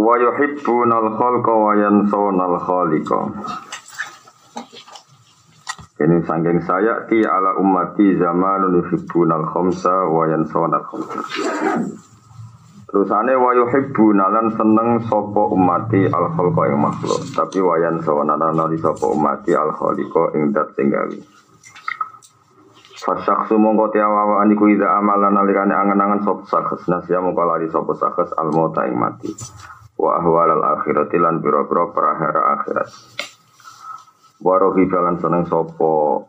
Wa yuhibbunal khalqa wa yansawunal khaliqa. Ini sangking saya ti ala ummati zamanun yuhibbunal khamsa wa yansawunal khamsa. Terusane wa yuhibbunalan seneng sapa ummati al khalqa ing makhluk, tapi wa yansawunal nali sapa ummati al khaliqa ing dat sing gawe. Fasyaksu mongko tiawawa niku ida amalan nalikane angen-angen sapa sakhs nasya mongko lari sapa sakhs al mauta ing mati wa ahwal al akhirati lan biro-biro prahara akhirat. Warohi jalan seneng sopo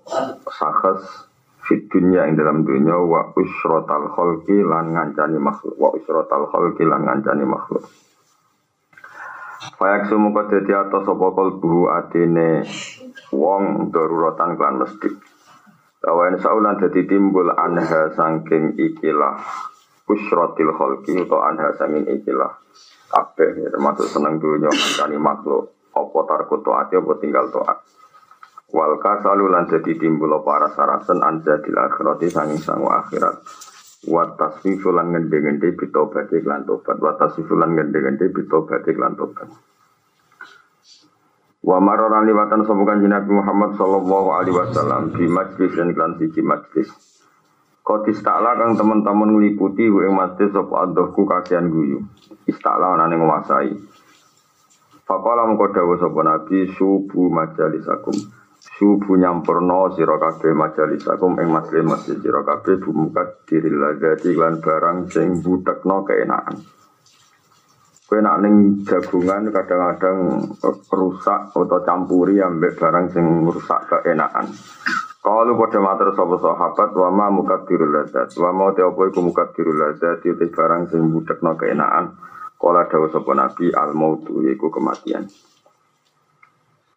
sakhas fit dunya ing dalam dunya wa usrotal kholki lan ngancani makhluk. Wa usrotal kholki lan ngancani makhluk. Fayak sumu dadi atas sopo kolbu atine wong daruratan klan mesti Kawain saulan dadi timbul anha sangking ikilah usrotil kholki atau anha sangking ikilah kabeh ya, termasuk seneng dunia ngancani makhluk. Apa tarku taat apa tinggal taat wal kasalu lan dadi timbul para sarasen anja di akhirati sanging sangu akhirat. Wa tasfifu lan ngende-ngende bitobati lan tobat. Wa tasfifu lan ngende-ngende bitobati lan tobat. Wa liwatan sobukan Nabi Muhammad sallallahu alaihi wasallam di majlis dan klan siji majlis. Kau istakla kang teman-teman ngeliputi gue mati sop adohku kasihan guyu. Istakla anane nguasai. Fakola mengko dawuh nabi subuh majalisakum. Subuh nyampurno sira kabeh majalisakum ing masjid masjid sira kabeh bumukat diri lagati lan barang sing budekno keenakan. Kowe nak ning jagungan kadang-kadang rusak atau campuri ambek barang sing rusak keenakan. Kalau pada mater sapa sahabat wa ma mukaddirul ladzat. Wa ma te apa iku mukaddirul ladzat itu barang sing budekno keenaan kala dawuh sapa nabi al mautu yaiku kematian.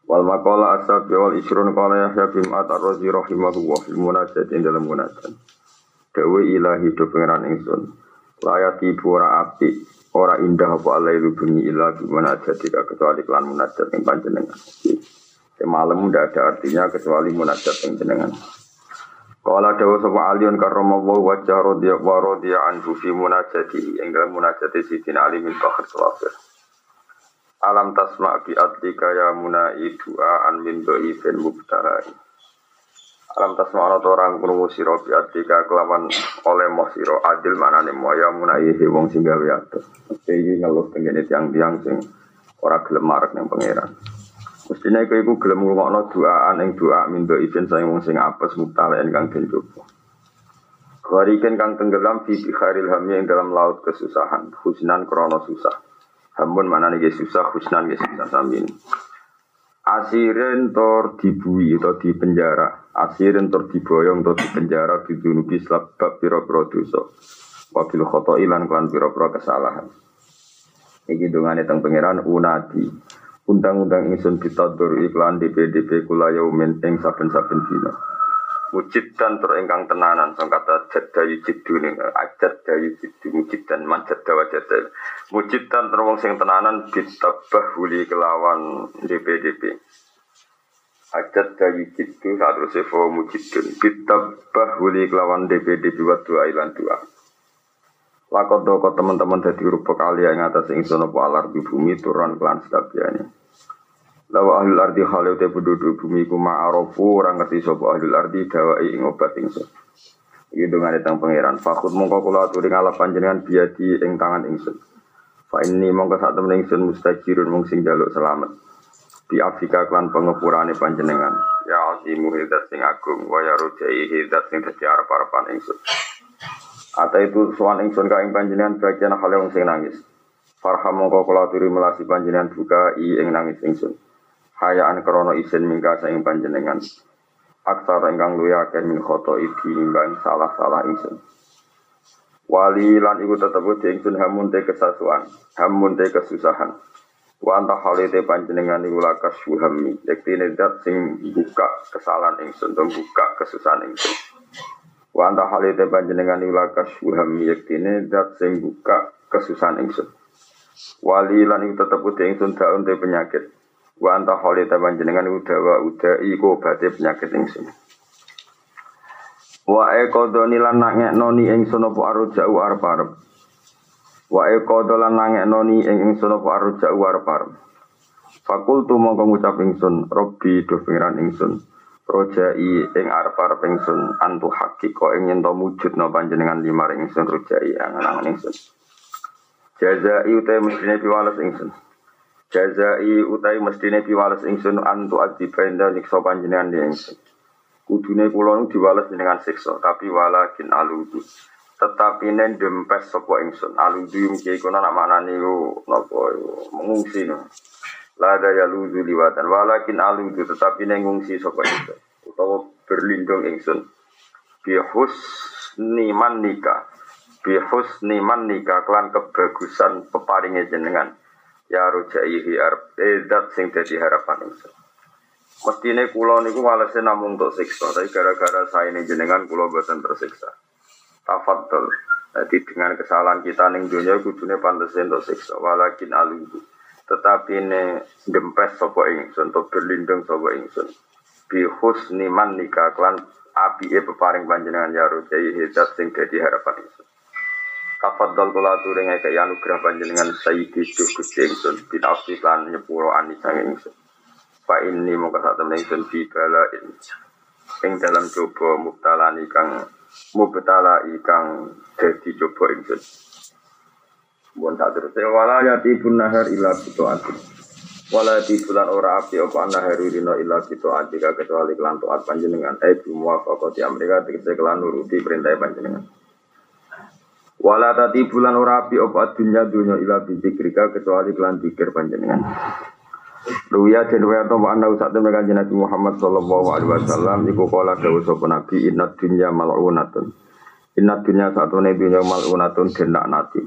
Wal maqala asab wal isrun qala Yahya bin Ma'at ar-Razi rahimahullah fil munajat ing dalam munajat Dawe ilahi do pengeran ingsun. Layati pura api ora indah apa alailu bengi ila bi munajat kecuali kelan munajat ing panjenengan Ya, malam tidak ada artinya kecuali munajat yang jenengan. Kala dawa sapa aliun karramallahu wajah rodiya wa rodiya anhu fi munajati ing munajati sidina ali min fakhr sawafir. Alam tasma bi adlika ya munai du'a an min dhaifin mubtarai. Alam tasma ana orang krungu sira bi adlika kelawan oleh moh sira adil manane mo ya munai wong sing gawe atus. Iki ngeluh tengene tiang-tiang sing ora gelem marek ning pangeran. Mestinya iku iku gelem ngrungokno doaan ing doa mindo izin saya wong sing apes kang den coba. Kariken kang tenggelam fi bikharil hamya ing dalam laut kesusahan, husnan krono susah. Hamun mana nih susah, husnan ge susah samin. Asirin tor dibui atau di penjara, asirin tor diboyong atau di penjara bidunubi sebab piro-piro dosa. Wabil khoto ilan klan piro-piro kesalahan. Iki dongane teng pangeran unadi. Undang-undang ingsun bitaddur iklan DPDP kula yaumin ing saben-saben dina. Mujid dan tur ingkang tenanan sang kata jadda yujidu ning ajad dayu jidu mujid dan manjad dawa jadda. Mujid dan tur wong sing tenanan ditabah huli kelawan DPDP. Ajad dayu jidu saat rusifo mujidun ditabah huli kelawan DPDP wa dua ilan dua. Lakot doko teman-teman dari rupa kali yang atas ingsun apa alar di bumi turun kelan sekabiannya. Lawa ahlul ardi khalil te penduduk bumi ku ma'arofu orang ngerti sopa ahlul ardi dawai ing obat ingsun. Iki dengan tentang pangeran. Fakut mongko kula aturi ngalap panjenengan biadi ing tangan ingsun. Fa ini mongko sak temen ingsun mustajirun mung sing jaluk selamat. Bi Afrika klan pengepurane panjenengan. Ya azimu hidat sing agung wa ya rujai hidat sing dadi arep-arepan ingsun. Ata itu suan ingsun ka ing panjenengan bagian hal yang sing nangis. Farham mongko kula aturi melasi panjenengan buka i ing nangis ingsun. Hayaan krono isin mingka saing panjenengan. Aksara ingkang luya akan min khoto iki salah-salah ingsun. Wali lan iku tetep di ingsun hamun te kesasuan, hamun te kesusahan. Wa anta halite panjenengan iku lakas suhami, yektine dat sing buka kesalahan ingsun, dan buka kesusahan ingsun. Wa anta halite panjenengan iku lakas suhami, yektine dat sing buka kesusahan ingsun. Wali lan iku tetep di ingsun daun te penyakit. Wa anta halite panjenengan iku dawa uda iku obate penyakit ingsun. Wa ekodoni lan ngekno ni ingsun apa aruja'u arep-arep. Wa ekodo lan ngekno ni ing ingsun apa aruja'u arep-arep. Fakultu mongko ngucap ingsun, Robbi do pengiran ingsun. Rojai ing arep-arep ingsun antu hakiko ing yen to mujudna panjenengan limar ingsun rojai angan-angan ingsun. Jazai utai mestine piwales ingsun. Jazai utai mestine piwales ingsun antu adibenda nyiksa panjenengan di ingsun. Kudune kula nu diwales dengan siksa, tapi walakin aludu. Tetapi nen dempes sapa ingsun. Aludu mungkin iku nak manani ku napa mengungsi no. Lada ya ludu liwatan. Walakin aludu tetapi nen ngungsi sapa ingsun. Utawa berlindung ingsun. Bihus niman nikah. Bihus niman nikah klan kebagusan peparinge jenengan. Ya rojaihi arep edat sing dadi harapan ingsun. Mestine kula niku walese namung untuk siksa, tapi gara-gara saya ini jenengan kula boten tersiksa. Tafadhol. Jadi dengan kesalahan kita ning dunia kudune pantes untuk siksa, walakin aluhu. Tetapi ini dempes sapa ingsun, untuk berlindung sapa ingsun. Bi husni man nikah klan api e peparing panjenengan ya rojai hidat sing dadi harapan ingsun. Tafadhol kula aturing eke anugerah panjenengan sayyidi gusti ingsun, bin afsi lan nyepuro anisang ingsun. Fa ini muka saat temen ingsun bala ing dalam coba mubtala kang mubtala ikang dadi coba ingsun. Bon tak terus ya wala yati nahar ila ati. Wala yati bulan ora api apa nahar rino ila kutu ati kecuali kelan taat panjenengan. Eh bumuwa fakoti Amerika tegese kelan nuruti perintah panjenengan. Wala tati bulan ora api apa dunya dunya ila bizikrika kecuali kelan pikir panjenengan. Ruya den wa to ana usah temen kanjeng Nabi Muhammad sallallahu alaihi wasallam iku kala dawuh sapa Nabi inna dunya mal'unatun. Inna dunya satune dunya mal'unatun den nati.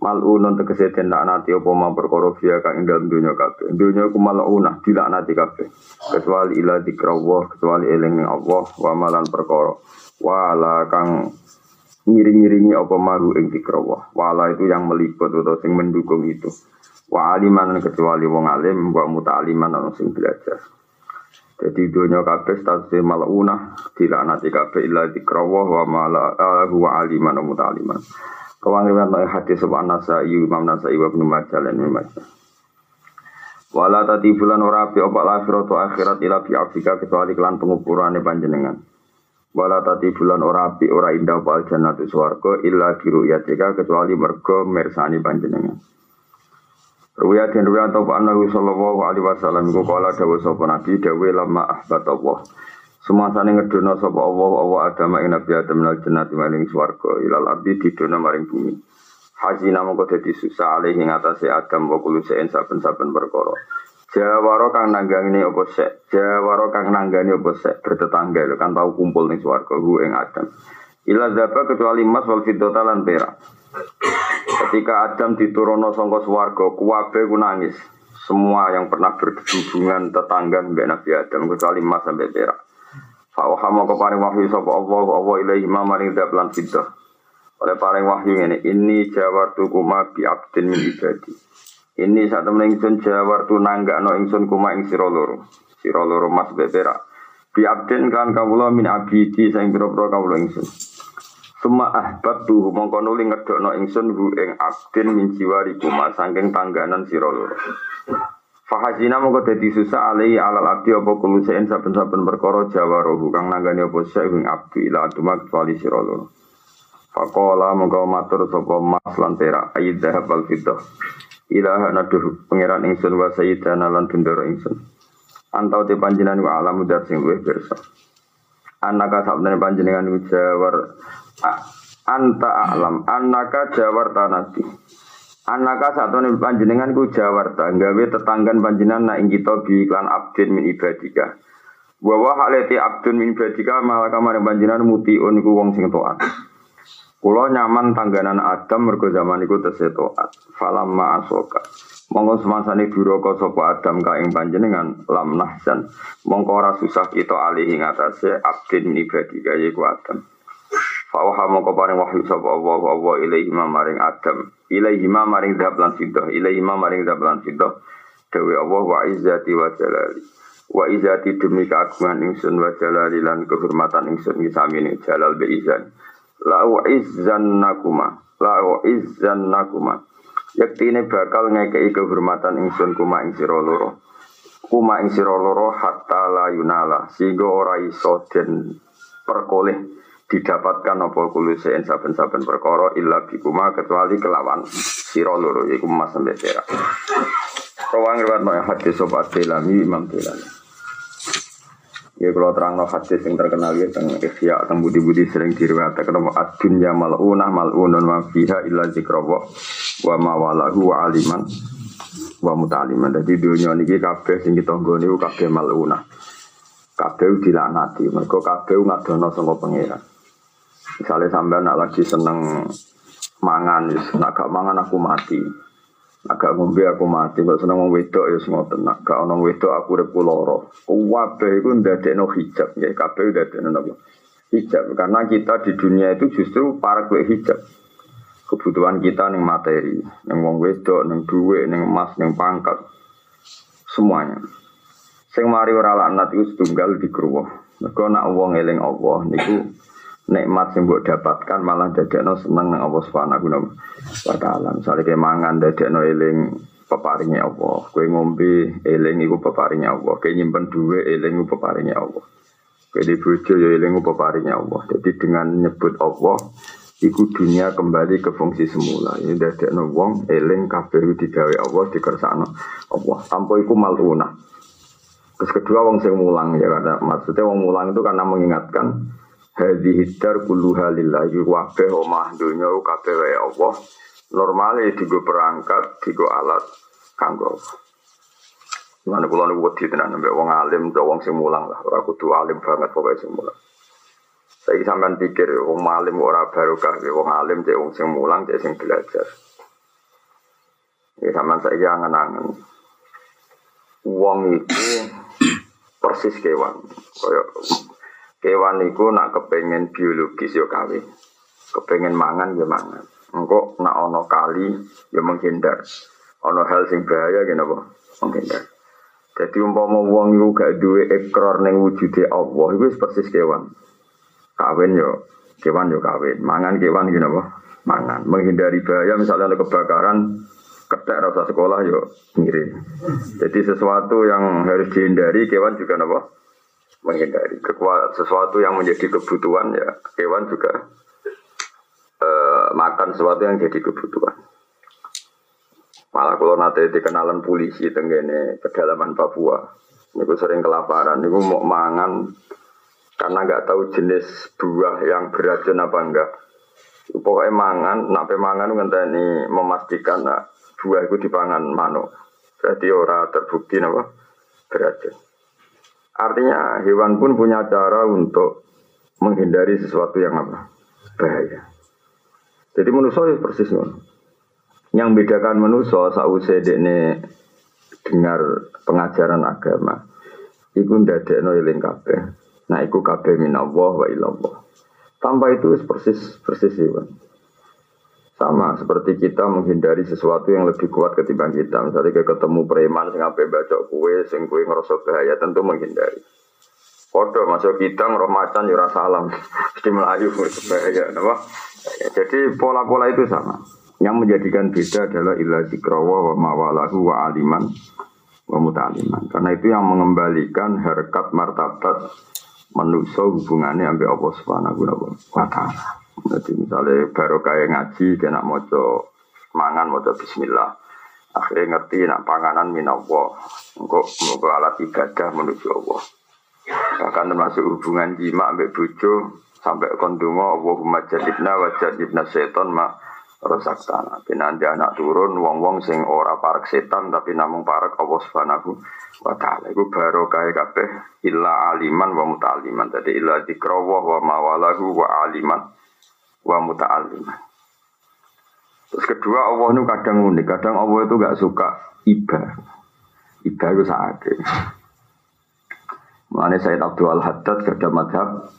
Mal'unun tegese den nati apa ma perkara fiya kang ing dalem dunya kabeh. Dunya ku mal'unah dilaknati kabeh. Kecuali ila dikrawah, kecuali eling Allah wa malan perkara. Wala kang ngiring-ngiringi apa maru ing dikrawah. Wala itu yang meliput atau sing mendukung itu. Wa aliman kecuali wong alim wa muta'aliman ana sing belajar. Jadi dunia kabeh statusnya maluna nanti kabeh illa dikrawa wa mala wa aliman wa muta'aliman. Kawang riwayat no hadis sapa Nasai Imam Nasai wa Ibnu Majah lan. Wala tati bulan ora api apa akhirat akhirat ila bi kecuali kelan pengupurane panjenengan. Wala tati bulan ora api ora indah apa aljannatu swarga illa biru yatika kecuali mergo mersani panjenengan. Ruya dan ruya atau annahu sallallahu alaihi wasallam iku kala dawuh sapa nabi dawuh lama ahbat Allah. Semasane ngedono sapa Allah Allah agama ing nabi Adam lan jannati maring swarga ilal abdi didono maring bumi. Hazina mongko dadi susah alih ing atase Adam wa sen saben-saben perkara. Jawara kang nanggani apa sek, jawara kang nanggani apa sek bertetangga lho kan tau kumpul ning swarga hu ing Adam. Ila zaba kecuali emas wal fiddata lan perak. Ketika Adam diturunno sangka swarga, kuwabe ku nangis. Semua yang pernah berhubungan tetangga mbek Nabi Adam kecuali emas sampai perak. Fa'awha ke paring wahyu sapa Allah Allah ilaihi ma maring lan fiddah. Oleh paring wahyu ini, ini jawartu kuma bi abdin min. Ini saat temen ingsun jawartu no ingsun kuma ing sira loro. Sira loro mas beberak. Bi abdin kan kawula min abidi sing pira-pira kawula ingsun. Suma ahbab tuh mongko nuli ngedokno ingsun hu ing abdin min jiwari kuma saking tangganan sira loro. Fahazina mongko dadi susah alai alal abdi apa kulo saben-saben perkara jawa rohu kang nanggani apa sek ing abdi ila atuma kecuali sira loro. Fakola mongko matur sapa mas lan perak al fiddah. Ilaha naduh pangeran ingsun wa sayyidana lan bendoro ingsun. Antau te panjenengan wa alamu dar sing luwih pirsa. Anaka sabdane panjenengan jawar anta alam. Anaka jawarta nabi. Anaka satu nih panjenengan ku jawarta gawe tetanggan panjenengan na ing kita bi iklan abdin min ibadika. Bahwa haleti abdun min ibadika malah kamar panjenengan mutiun iku wong sing taat Kulo nyaman tangganan Adam mergo zaman iku tesih taat. Falamma asoka. Monggo semasane duraka sapa Adam ka ing panjenengan lam nahsan. Mongko ora susah kita alih ing atase abdin ibadi kaya iku Adam. Fawaha mongko paring wahyu sapa Allah Allah ilaihi maring Adam. Ilaihi maring dhab lan fidah. Ilaihi maring dhab lan. Dewi Allah wa izzati wa jalali. Wa izzati demi keagungan ingsun wa jalali lan kehormatan ingsun ngisamine jalal be izan. La wa izzannakuma. La wa izzannakuma. Yaktine bakal ngekei kehormatan ingsun kuma ing sira loro. Kuma ing sira loro hatta la yunala sehingga ora iso den perkoleh didapatkan apa kulusein saben-saben perkara illa bikuma kecuali kelawan sira loro iku mas sampe sira. Rawang riwayat hadis sobat Delami Imam Delami. Ya kalau terang no hadis yang terkenal ya tentang ikhya tentang budi-budi sering diriwayatkan nama ad-dunya mal'unah mal'unun wa fiha illa zikrullah wa mawalahu wa aliman wa mutaliman. Jadi dunia ini kabeh sing kita nggone kabeh mal'unah. Kabeh dilaknati, mergo kabeh ngadono saka pangeran. Misalnya sampai nak lagi seneng mangan, nak gak mangan aku mati. Agak ngombe aku mati, kok seneng wong wedok ya semua tenang. Gak ono wedok aku urip loro. Kabeh iku ndadekno hijab, ya kabeh ndadekno napa? Hijab karena kita di dunia itu justru para kue hijab. Kebutuhan kita ning materi, ning wong wedok, ning duit, ning emas, ning pangkat. Semuanya. Sing mari ora laknat iku setunggal dikruwuh. Mergo nak wong eling Allah niku nikmat yang buat dapatkan malah dadekno seneng nang Allah Subhanahu wa taala. Misale ke mangan dadekno eling peparingnya Allah. Kowe ngombe eling iku peparingnya Allah. Kowe nyimpen duwe eling iku peparingnya Allah. Kowe di bojo ya eling iku peparingnya Allah. Jadi dengan nyebut Allah iku dunia kembali ke fungsi semula. Ini dadekno wong eling kabeh digawe Allah dikersakno Allah. Tanpa iku maluna. Terus kedua wong sing mulang ya karena maksudnya wong mulang itu karena mengingatkan hadhihi dar kulluha lillahi kabeh omah dunya kabeh wae Allah normale digo perangkat digo alat kanggo Mana kula niku wedi tenan mbek wong alim to wong mulang lah ora kudu alim banget pokoke sing mulang. Saiki sampean pikir wong alim ora barokah wong alim cek wong sing mulang cek sing belajar. Ya sampean saiki angen-angen. Wong itu persis kewan. Kaya Kewan itu nak kepengen biologis yo kawin. Kepengen mangan ya mangan. Engkau nak ono kali ya menghindar. Ono hal sing bahaya gini apa? Menghindar. Jadi umpama wong iku gak duwe ekor ning wujude Allah, iku persis kewan. Kawin yo kewan yo kawin. Mangan kewan gini apa? Mangan. Menghindari bahaya misalnya ada kebakaran, ketek rasa sekolah yo ngirim. Jadi sesuatu yang harus dihindari kewan juga apa? Menghindari kekuatan sesuatu yang menjadi kebutuhan ya. Hewan juga uh, makan sesuatu yang jadi kebutuhan. Malah kalau nanti dikenalan polisi tenggene pedalaman Papua niku sering kelaparan. Niku mau mangan karena nggak tahu jenis buah yang beracun apa enggak. Pokoknya mangan nak mangan ngenteni memastikan nah, buah itu dipangan mano jadi ora terbukti apa beracun Artinya hewan pun punya cara untuk menghindari sesuatu yang apa? Bahaya. Jadi manusia ya persis Yang bedakan manusia sausai ini dengar pengajaran agama. Iku ndadekno eling kabeh. Nah iku kabeh minallah wa ilallah. Tanpa itu persis persis hewan. Sama seperti kita menghindari sesuatu yang lebih kuat ketimbang kita. Misalnya kayak ketemu preman sing ape baca kue, sing kue ngerasa bahaya, tentu menghindari. Foto masuk kita ngeroh macan yura salam, mesti melayu bahaya, apa? Jadi pola-pola itu sama. Yang menjadikan beda adalah ilah zikrawa wa mawalahu wa aliman wa mutaliman. Karena itu yang mengembalikan harkat martabat manusia hubungannya sampai Allah Subhanahu wa taala. Jadi misalnya baru kayak ngaji, kena mojo mangan, mojo Bismillah. Akhirnya ngerti nak panganan minallah. Engkau mau alat ibadah menuju Allah. Bahkan termasuk hubungan jima ambek bojo sampai kondungo Allahumma jadibna wa jadibna seton ma rusak tanah. Nanti anak turun wong-wong sing ora parak setan tapi namung parak Allah Subhanahu wa taala. Baru kaya kabeh illa aliman wa mutaliman. Jadi illa dikrawah wa mawalahu wa aliman wa muta'alliman. Terus kedua Allah itu kadang unik, kadang Allah itu gak suka iba. Iba itu sakit. Mulanya Sayyid Abdul Al-Haddad kerja madhab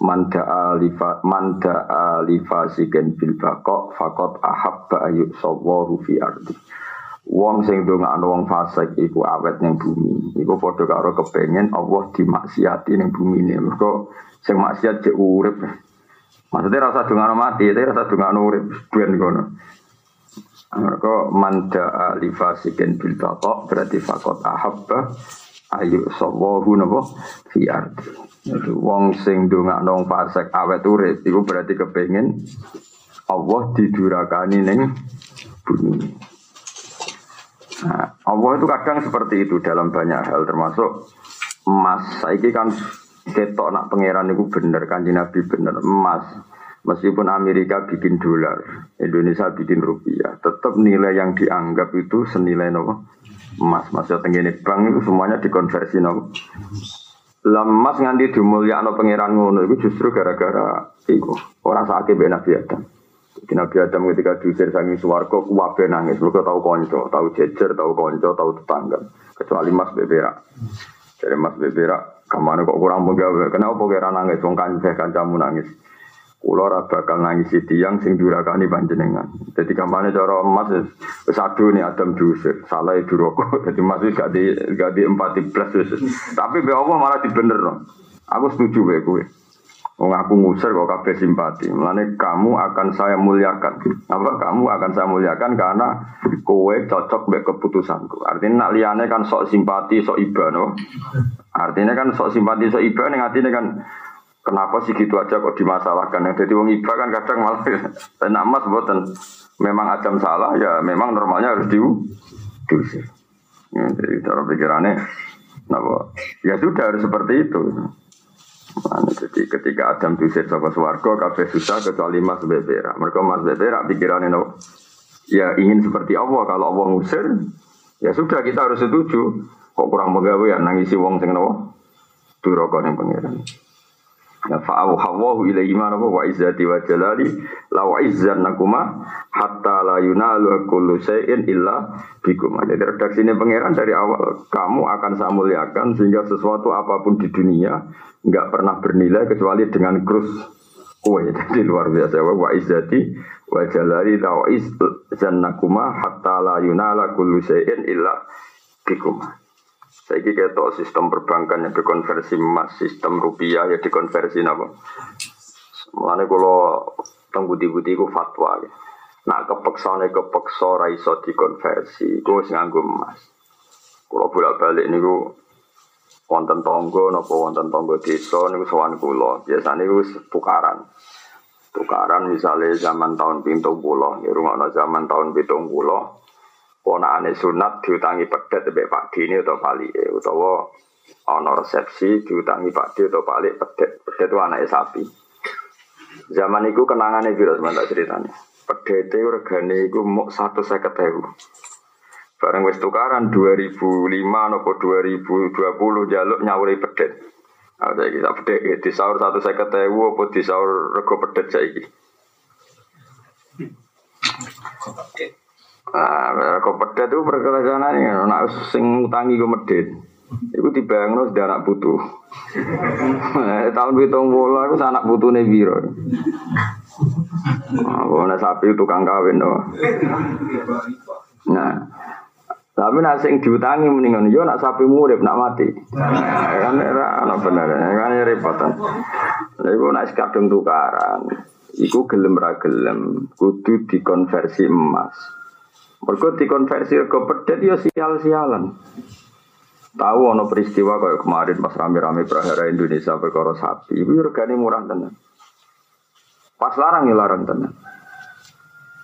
Manda alifa sigen bil bakok fakot ahabba ayu sawaru fi ardi. Wong sing ndongakno wong fasik iku awet ning bumi. Iku padha karo kepengen Allah dimaksiati ning bumi ini. Mergo sing maksiat cek urip. Maksudnya rasa dongakno mati, tapi rasa dongakno urip ben kono. Mereka manda alifa sigen bil berarti fakot ahabba ayu sawahu napa fi ardi. Itu wong sing ndongakno fasik awet urip iku berarti kepengin Allah didurakani ning bumi. Nah, Allah itu kadang seperti itu dalam banyak hal termasuk emas. Saiki kan ketok nak pangeran itu bener kanji Nabi bener emas. Meskipun Amerika bikin dolar, Indonesia bikin rupiah, tetap nilai yang dianggap itu senilai nopo emas. Maksudnya tenggine bank itu semuanya dikonversi nopo Lemas nganti no pangeran ngono itu justru gara-gara iku. Orang sakit be Nabi Adam. Jadi Nabi Adam ketika diusir sangi suwargo kuwabe nangis. Mereka tahu konco, tahu jejer, tahu konco, tahu tetangga. Kecuali Mas Beberak. Jadi Mas Beberak, ke mana kok kurang penggawe? Kenapa kira nangis? Wong kanceh kancamu nangis. Kulo ora bakal nangisi tiang sing durakani panjenengan. Jadi kampanye cara emas wis adu nih Adam diusir, salah itu rokok. Jadi mas gak di gak di empati plus Tapi be malah dibener. Aku setuju be gue. Wong aku ngusir kok kabeh simpati. Mulane kamu akan saya muliakan. Apa kamu akan saya muliakan karena kowe cocok be keputusanku. Artinya nak liyane kan sok simpati, sok iba no. Artinya kan sok simpati, sok iba ning atine kan Kenapa sih gitu aja kok dimasalahkan? Jadi wong iba kan kadang malah enak mas buatan. Memang ajam salah ya memang normalnya harus diu diusir. Ya, jadi cara pikirannya, kenapa? Ya sudah harus seperti itu. Jadi ketika Adam diusir sama suwargo, kafe susah kecuali Mas Bebera. Mereka Mas Bebera pikirannya, no, ya ingin seperti Allah. Kalau Allah ngusir, ya sudah kita harus setuju. Kok kurang pegawai ya nangisi wong sing nawa duraka yang pengiran. Fa'au hawahu ilaihi ma wa izzati wa jalali la wa nakuma hatta la yunalu kullu syai'in illa bikum. Jadi redaksi ini pangeran dari awal kamu akan saya muliakan sehingga sesuatu apa pun di dunia nggak pernah bernilai kecuali dengan krus kue. Jadi luar biasa wa izzati wa jalali la wa nakuma hatta la yunala kullu syai'in illa bikum. Saya kira ketok sistem perbankan yang dikonversi emas, sistem rupiah ya dikonversi apa? Mulane kalau tunggu budi-budi ku fatwa ya. Nah kepeksane kepeksa ra iso dikonversi, ku wis nganggo emas. Kalau bolak-balik niku wonten tonggo napa wonten tonggo desa niku sowan kula. Biasane niku tukaran. Tukaran misalnya zaman tahun pintu pulau, ya rumah zaman tahun pintu pulau, ponakane sunat diutangi pedet mbek Pak Dini atau Pali utawa ana resepsi diutangi Pak Di atau Pali pedet. Pedet itu anaknya sapi. Zaman itu kenangannya biro sebentar ceritanya? Pedet itu regane satu seket ewu. Bareng wis tukaran 2005 nopo 2020 jaluk nyawuri pedet. Ada kita pedet di sahur satu seket ewu apa di sahur rego pedet saiki Ah, kok pedet itu perkelajanan ya, nak sing utangi gue medit. Iku sudah anak butuh. Eh, tahun bola, aku anak butuh nih biro. Nah, sapi tukang kawin doh. Nah, tapi nak sing diutangi mendingan yo nak sapi murid nak mati. Kan era ana bener, kan repotan. Lha iku nak kadung tukaran. Iku gelem ra gelem kudu dikonversi emas. Mereka dikonversi ke pedet ya sial-sialan. Tahu ono peristiwa kayak kemarin pas rame-rame prahara Indonesia perkara sapi, itu regane murah tenan. Pas larang ya larang tenan.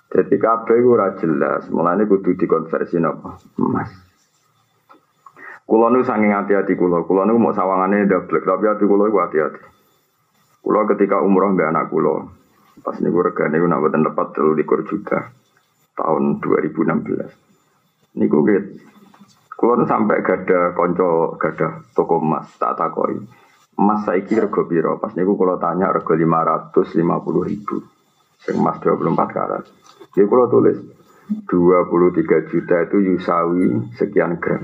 Jadi kabeh ora jelas, mulane kudu dikonversi napa? Emas. Kulo nu saking hati-hati kulo, kulo nu mau sawangane double, tapi hati kulo iku hati-hati. Kulo ketika umroh mbak anak kulo, pas niku regane ku nak boten tepat 23 juta tahun 2016. Niku gitu. Kulon sampai gada konco gada toko emas tak takoi. Emas saya kira rego biro. Pas niku kalau tanya rego 550 ribu. Sing emas 24 karat. Jadi kalau tulis 23 juta itu yusawi sekian gram.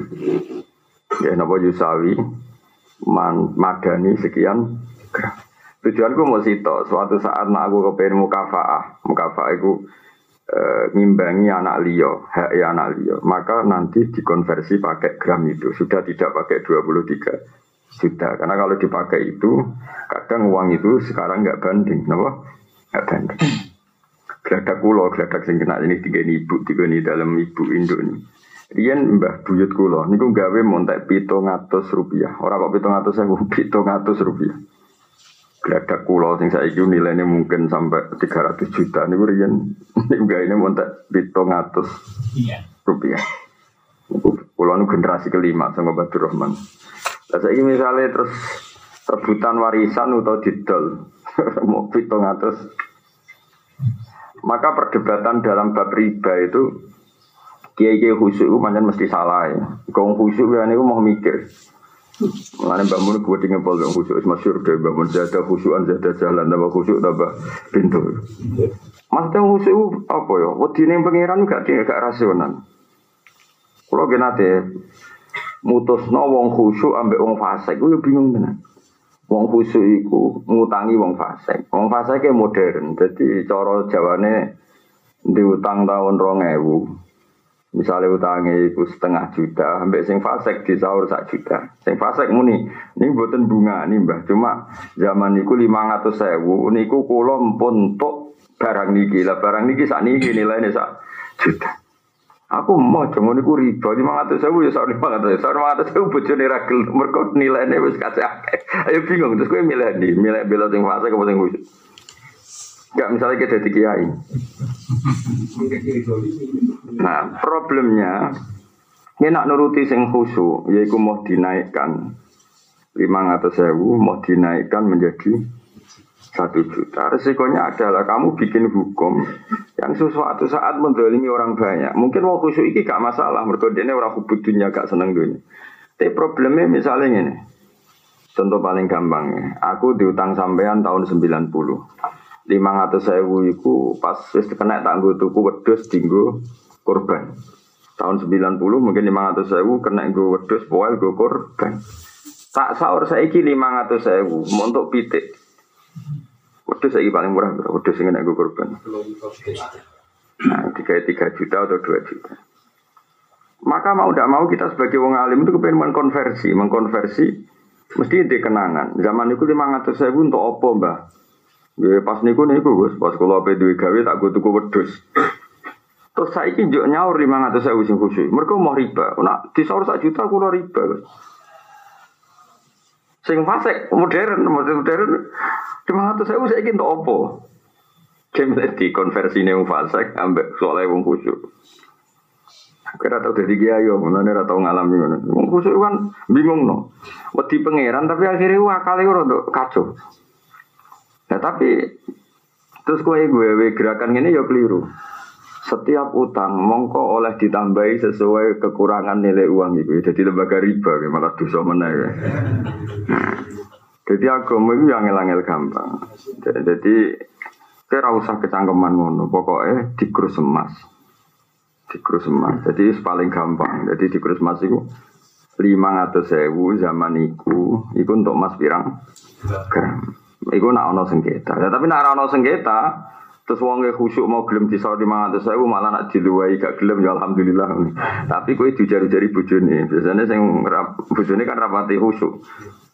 Ya napa yusawi man, madani sekian gram. Tujuanku mau sitok, suatu saat nak aku kepengen mukafaah, mukafaah itu ngimbangi anak liyo, hak ya anak liyo. Maka nanti dikonversi pakai gram itu, sudah tidak pakai 23 juta. Karena kalau dipakai itu, kadang uang itu sekarang nggak banding, kenapa? Nggak banding. Geladak kulo, geladak sing kena ini tiga ibu, tiga ini dalam ibu Indo ini. Rian mbah buyut kulo, niku gawe montek pito ngatus rupiah. Orang kok pito ngatus saya pito ngatus rupiah. Geladak kulo sing saya itu nilainya mungkin sampai 300 juta. Niku ini montek pito ngatus rupiah. Kulo nu generasi kelima sama Badur Rahman. Lah saya misalnya terus rebutan warisan atau didol, mau pito ngatus maka perdebatan dalam bab riba itu kiai kiai khusyuk itu mesti salah ya. Kau khusyuk ya ini mau mikir. Mengenai bangun gue tinggal pol yang khusyuk masyur deh bangun zada khusyuan zada jalan tambah khusyuk tambah pintu. Maksudnya khusyuk apa ya? Ini pangeran gak gak rasional. Kalau gini mutus no wong khusyuk ambek wong fasik, gue bingung tenan. Wong khusyuk iku ngutangi wong fasik. Wong fasik modern. Jadi cara Jawane diutang tahun rong ewu. Misalnya utangnya itu setengah juta, sampai sing fasek di sahur sak juta. Sing fasek muni, ini buatan bunga nih mbah. Cuma zaman niku lima ratus sewu, niku kulo pun tok barang niki lah barang niki sak niki nilainya sak juta. Aku mau jangan niku riba lima ratus sewu ya sak lima ratus, sak lima ratus sewu bojone ragil, mereka nilainya wis kasih Ayo bingung terus gue milih nih, milih bela sing fasek apa sing khusyuk. Enggak misalnya kita jadi kiai. Nah, problemnya ini nak nuruti sing khusyuk, yaitu mau dinaikkan 500 sewu, mau dinaikkan menjadi satu juta. Resikonya adalah kamu bikin hukum yang sesuatu saat mendolimi orang banyak. Mungkin mau khusyuk ini gak masalah, mereka ini orang hubud dunia gak seneng dunia. Tapi problemnya misalnya ini, contoh paling gampang aku diutang sampean tahun 90 lima ratus sewu iku pas wis kena tanggo tuku wedhus dinggo korban. Tahun 90 mungkin lima ratus sewu kena nggo wedhus poel nggo korban. Tak sahur saiki lima ratus sewu untuk pitik. Wedhus saiki paling murah berapa? Wedhus sing kena nggo korban. Nah, tiga tiga juta atau dua juta. Maka mau tidak mau kita sebagai wong alim itu kepengen mengkonversi, mengkonversi mesti dikenangan. Zaman itu lima ratus sewu untuk apa mbah? Ya pas niku niku Gus, pas kula ape duwe gawe tak go tuku wedhus. Terus saiki njuk nyaur 500.000 sing khusyuk. Mergo mau riba. Nak disaur sak juta kula riba. Sing fasik modern, modern 500.000 saiki entuk apa? Jem di konversi wong fasik ambek soalnya wong khusyuk. Kira tau jadi kiai yo, mana ora tau ngalami ngono. Wong khusyuk kan bingung no. Wedi pangeran tapi akhirnya wah kali ora kacau. Nah tapi terus kue gue gerakan ini ya keliru. Setiap utang mongko oleh ditambahi sesuai kekurangan nilai uang itu. Jadi lembaga riba, malah dosa mana ya. Nah, jadi agama itu yang ngel gampang. Jadi kira usah kecangkeman ngono. Pokoknya dikrus emas. Dikrus emas. Jadi paling gampang. Jadi dikrus emas itu lima ratus sewu zaman itu, itu untuk emas pirang gram. Iku nak ono sengketa. Ya, tapi nak ono sengketa, terus wonge khusyuk mau gelem di mana saya malah nak diluai gak gelem ya alhamdulillah. Tapi kue dijari-jari bujuni. Biasanya sing bujuni kan rapati khusyuk.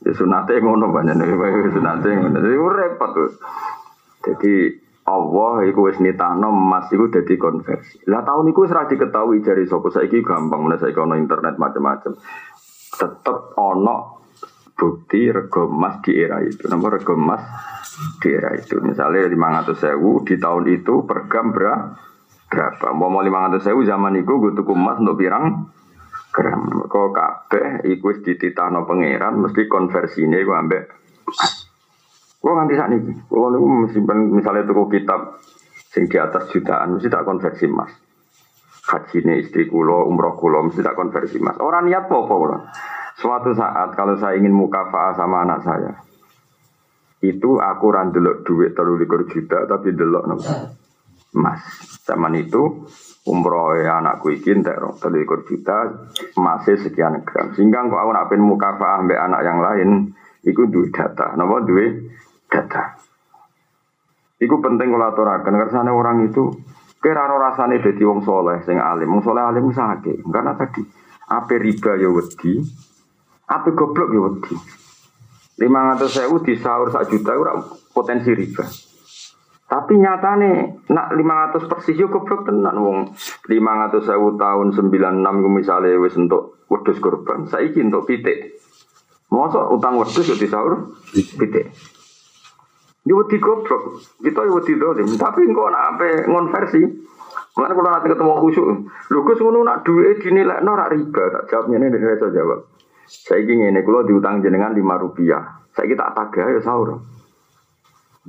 Ya sunate ngono banyak nih, sunate ngono. Jadi repot tuh. Jadi Allah iku wis nitahno emas iku dadi konversi. Lah tahun iku wis ra diketahui jari sapa saiki gampang menawa saiki ono internet macam-macam. Tetep ono bukti rego emas di era itu. Nomor rego emas di era itu. Misalnya 500 sewu di tahun itu per gram berapa? Mau mau 500 sewu zaman itu gue tuku emas untuk pirang gram. Kok kabeh iku wis dititahno pangeran mesti konversinya gue ambek Gue nganti saat ini, gue simpen misalnya tuku kitab sing di atas jutaan mesti tak konversi emas. Haji ini istri kulo, umroh kulo mesti tak konversi emas. Orang niat apa-apa Suatu saat kalau saya ingin mukafaah sama anak saya, itu aku randelok duit terlalu juta tapi delok nopo emas. Zaman itu umroh ya anakku iki entek terlalu juta masih sekian gram. Sehingga kok aku nak mukafah ambek anak yang lain, iku duit data. Napa duit data. Iku penting kalau aturakan karena orang itu kira rasane dadi wong soleh sing alim. Wong soleh alim sakit. Karena tadi apa riba ya wedi, apa goblok ya wedi. Lima ratus sewu di sahur sak juta ora potensi riba. Tapi nyatane nak 500 persis yo goblok tenan wong 500 sewu tahun 96 misalnya wis untuk wedhus kurban. Saiki untuk pitik. Mosok utang wedhus yo di sahur pitik. Ini wedi goblok. Kita yo wedi dolim. Tapi engko nak ape ngonversi. Mulane kalau nanti ketemu khusyuk, lho Gus ngono nak duwe dinilai ora riba, tak jawabnya ini saya jawab. Saya ingin ini kalau diutang jenengan lima rupiah. Saya kita tagah ya sahur.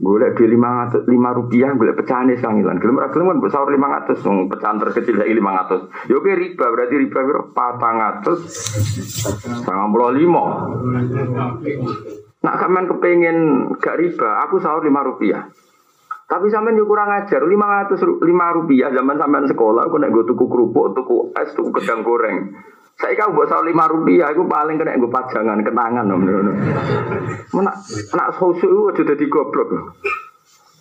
Golek di lima lima rupiah, golek pecahan sangilan. Gelem ora gelem kan sahur lima ratus, pecahan terkecil lagi lima ratus. Ya riba berarti riba berapa? Patang ratus, sangat puluh lima. Nak kamen kepengen gak riba, aku sahur lima rupiah. Tapi sampean yo kurang ajar, lima ratus lima rupiah zaman sampean sekolah, aku nek gue tuku kerupuk, tuku es, tuku gedang goreng. Saya kau buat soal lima rupiah, aku paling kena gue pajangan, kenangan om. Mana nak susu itu sudah digoblok.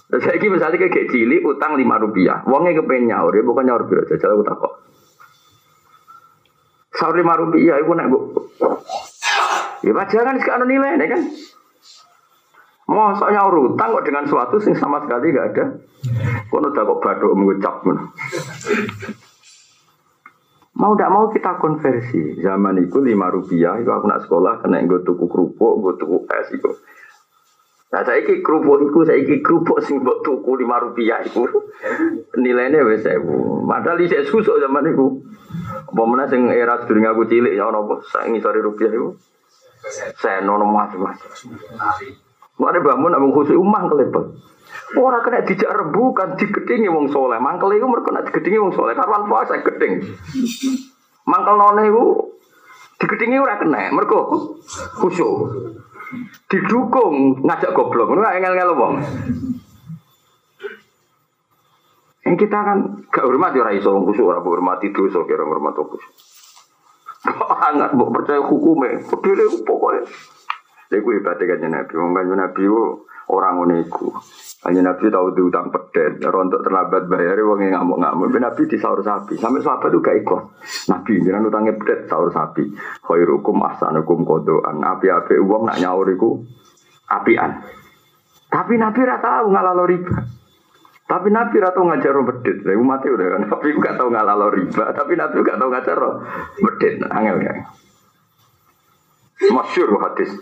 Saya kira misalnya kayak cilik utang lima rupiah, uangnya kepengen nyaur ya bukan nyaur biasa, jadi aku takut. Sahur lima rupiah, aku nak gue. Ya pajangan sekarang nilai, kan? Mau soalnya utang kok dengan suatu sing sama sekali gak ada. Kono udah kok baduk mengucap. Mau tidak mau kita konversi. Zaman itu lima rupiah, itu aku nak sekolah kena gue tuku kerupuk, gue tuku es itu. Nah saya iki kerupuk itu, saya iki kerupuk sing buat tuku lima rupiah itu nilainya wes sewu. Padahal saya susuk zaman itu. Apa mana sing era sedurung aku cilik ya apa saya ngisori rupiah itu. Saya nono mas. Mana bangun abang khusus umah kelepet. Orang kena dijak rebukan digedingi wong soleh. Mangkel itu mereka nak digedingi wong soleh. Karuan puasa geding. Mangkel nona itu digedingi ora kena. Mereka khusyuk. Didukung ngajak goblok. Ini ngel-ngel wong. Yang kita kan gak hormat ya iso wong khusyuk ora hormati dosa kira hormat khusyuk. Hangat mbok percaya hukume. Pedule pokoknya. Lha kuwi ibadah kan Nabi. Wong kan Nabi orang uniku. Hanya Nabi tahu diutang pedet, rontok terlambat bayar, wong ngamuk-ngamuk. Nabi di sahur sapi, sampai sahabat itu gak ikut. Nabi jangan utangnya pedet sahur sapi. Khairukum ahsanukum kodoan. Api-api uang nak nyauriku apian. Tapi Nabi rata tahu ngalalo riba. Tapi Nabi rata ngajar pedet. Saya mati udah kan. Nabi gak tahu ngalalo riba. Tapi Nabi gak tahu ngajar pedet. Angel ya. Masyur hadis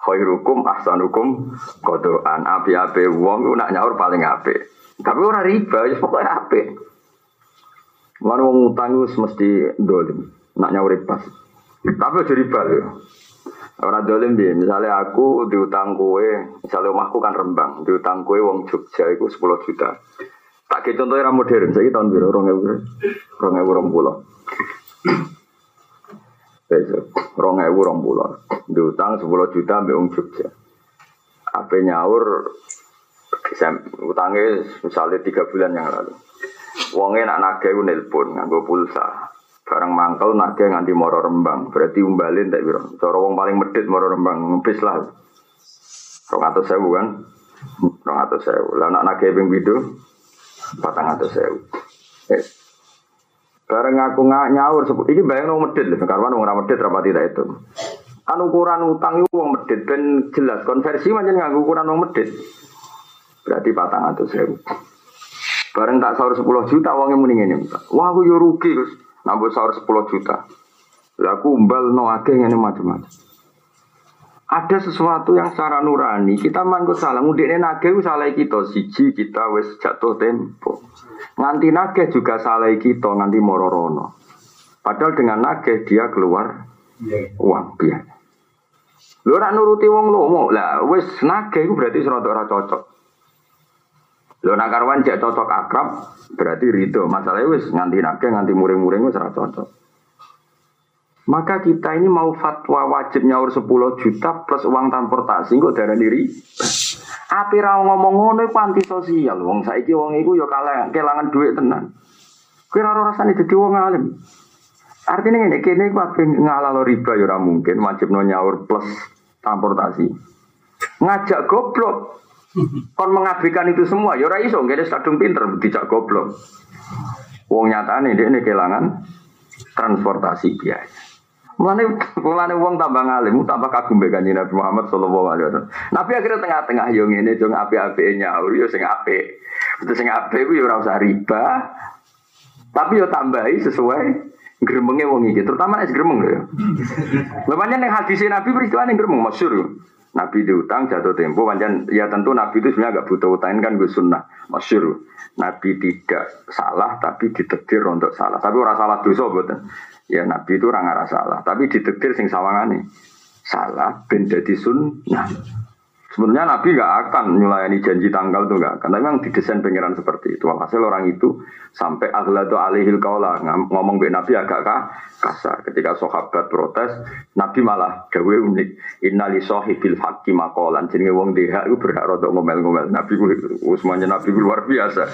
khairukum ahsanukum kodoan api-api wong nak nyaur paling api tapi orang riba ya pokoknya api Mana wong utang itu mesti dolim nak nyaur pas. Tapi aja riba ya. Orang dolim dia, misalnya aku diutang kue, misalnya rumahku kan Rembang, diutang kue wong Jogja itu 10 juta. Tak kayak contohnya modern, saya tahun biru, orang ewu, orang ewu, orang pulau. Besok, rong ewu rong pulau. Diutang sepuluh juta ambil Wong Jogja. Apa nyaur, utangnya misalnya tiga bulan yang lalu. Wongnya nak nage nelpon, nganggo pulsa. Barang mangkel nage nganti moro rembang. Berarti umbalin tak biro. Cara wong paling medit moro rembang, ngepis lah. Rong atau sewu kan? Rong atau sewu. Lah nak nage ping bidu, patang atau sewu. Yes. Bareng aku nggak nyaur, ini bayang nong medit, karena nong medit rapat tidak itu. Kan ukuran utang itu uang medit, dan jelas konversi macam nggak ukuran uang medit. Berarti patang atau sewu. Bareng tak sahur 10 juta uangnya mending ini. Wah aku yo rugi. Nambah sahur 10 juta. Lah aku umbal no akeh ini macam-macam. Ada sesuatu yang secara nurani kita mangkut salah. Mudiknya nage salah kita siji kita wes jatuh tempo. Nganti nage juga salah kita nganti mororono. Padahal dengan nage dia keluar uang biaya. Lu ora nuruti wong lomo lah wis nage itu berarti serotok ora cocok. Lu nak karwan cek cocok akrab berarti rido. Masalahnya wis nganti nage nganti muring-muring wis ora cocok. Maka kita ini mau fatwa wajib nyaur 10 juta plus uang transportasi kok darah diri. Api ra ngomong ngono iku anti sosial. Wong saiki wong iku ya kalah kelangan duit tenan. Kowe ora rasane dadi wong alim. Artinya ini kene iku ape ngalalo riba ya ora mungkin wajib nyaur plus transportasi. Ngajak goblok. Kon mengabaikan itu semua ya ora iso ngene kadung pinter dijak goblok. Wong nyatane ini kelangan transportasi biaya. Mulane mulane wong tambah ngalim, tambah kagum mbek kanjeng Nabi Muhammad sallallahu alaihi wasallam. Nabi akhirnya tengah-tengah yo ngene yo apik-apike nyaur yo sing apik. Betul sing apik ku yo ora usah riba. Tapi yo tambahi sesuai gremenge wong iki, terutama nek gremeng lho. Lha pancen ning Nabi peristiwa ning gremeng masyhur. Nabi diutang jatuh tempo, pancen ya tentu Nabi itu sebenarnya agak butuh utang kan gue sunnah masyhur. Nabi tidak salah tapi ditetir untuk salah. Tapi orang salah dosa betul. Ya Nabi itu orang salah, tapi ditektir sing sawangane. Salah ben dadi sunnah. Sebenarnya Nabi nggak akan melayani janji tanggal itu nggak akan. Tapi memang didesain pengiran seperti itu. Hasil orang itu sampai aghladu alihil kaula ngomong be Nabi agak kasar. Ketika sahabat protes, Nabi malah gawe unik. Innali sohibil hakim makolan. Jadi wong deha itu berhak rodok ngomel-ngomel. Nabi Usmanya Nabi luar biasa.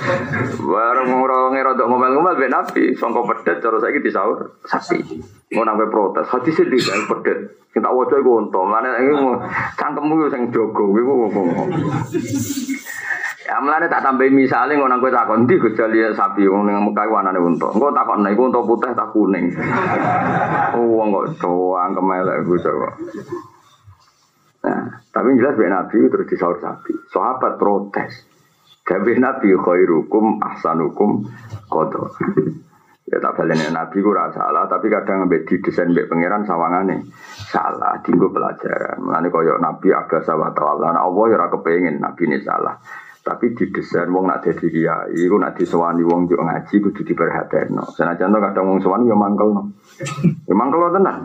Barang orang rodok ngomel-ngomel be Nabi. Songko pedet cara saya disaur sapi. Mau nambah protes. Hati sedih pedet. Kita wajah iku unta. Mane iki cangkemmu yo sing jaga iku. Ya mlane tak tambahi misale ngono kowe takon ndi gejali sapi wong ning Mekah wanane unta. Engko takon nek iku putih tak kuning. Oh wong kok doang kemelek iku kok. Nah, tapi jelas Nabi Nabi terus disaur sapi. Sahabat protes. Gawe Nabi khairukum ahsanukum qadha. Ya tak balik Nabi ku salah, tapi kadang di desain mbek pangeran sawangane salah, tinggu pelajaran. Mulane koyo Nabi ada sawah Allah, nah Allah ya kepengin Nabi ini salah. Tapi di desain wong nak dadi kiai, iku nak disewani wong yo ngaji kudu diperhatekno. Senajan to kadang wong sowan yo mangkelno. Yo mangkelno tenan.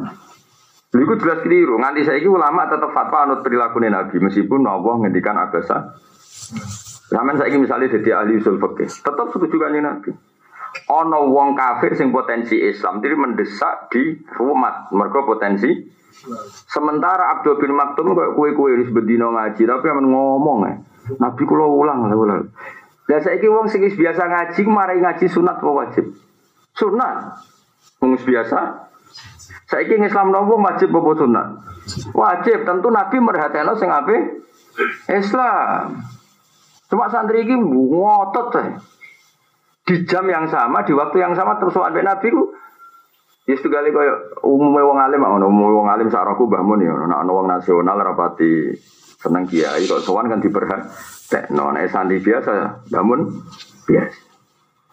Lha iku jelas keliru. Nganti saiki ulama tetap fatwa anut perilaku Nabi meskipun Allah ngendikan abasa. Zaman saiki misalnya jadi ahli usul fikih, tetap setuju kan Nabi ono wong kafir sing potensi Islam jadi mendesak di rumah mereka potensi sementara Abdul bin Maktum kok kue-kue wis bedino ngaji tapi aman ngomong ya Nabi kula ulang lah dan saya wong sing biasa ngaji marai ngaji sunat apa wajib? Sunat. Wong biasa. Saya ingin Islam nopo wajib apa sunat? Wajib. Tentu Nabi merhatikan sing ape Islam. Cuma santri ini ngotot ya di jam yang sama, di waktu yang sama terus sampai Nabi ku Ya kali kaya umumnya wong alim, umumnya wong alim saraku bahmun ya, nah wong nasional rapati seneng kiai, kok sowan kan diberhat, no, nah santri biasa, bangun biasa.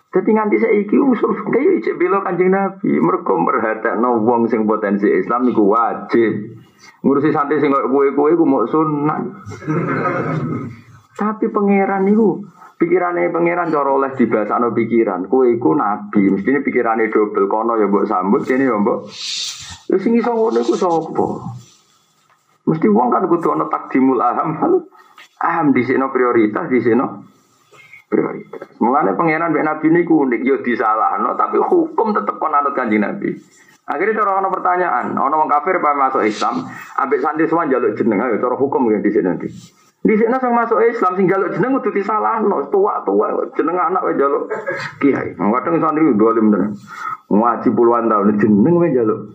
Jadi nganti saya iki usul kayak ijek belo kanjeng Nabi, mereka merhati no wong sing potensi Islam niku wajib. Ngurusi santri sing kue kue ku mau sunnah. Tapi pangeran niku Pikirannya pangeran cara oleh dibahasano pikiran. Kue iku nabi, mestinya pikirannya double kono ya mbok sambut kene ya mbok. Wis sing iso ngono iku sapa? Mesti wong kan kudu ana takdimul aham. Aham sini prioritas di sini prioritas. Mulane pangeran mbek nabi niku unik yo disalahno tapi hukum tetep kon anut kanjeng nabi. Akhirnya cara ono pertanyaan, ono wong kafir apa masuk Islam, ambek santri semua jaluk jeneng ayo cara hukum ya di sini nanti. Di sini sang masuk Islam sing jaluk jeneng kudu disalahno, tua-tua jeneng anak wae jaluk kiai. Kadang santri dolim tenan. Ngaji puluhan tahun jeneng wae jaluk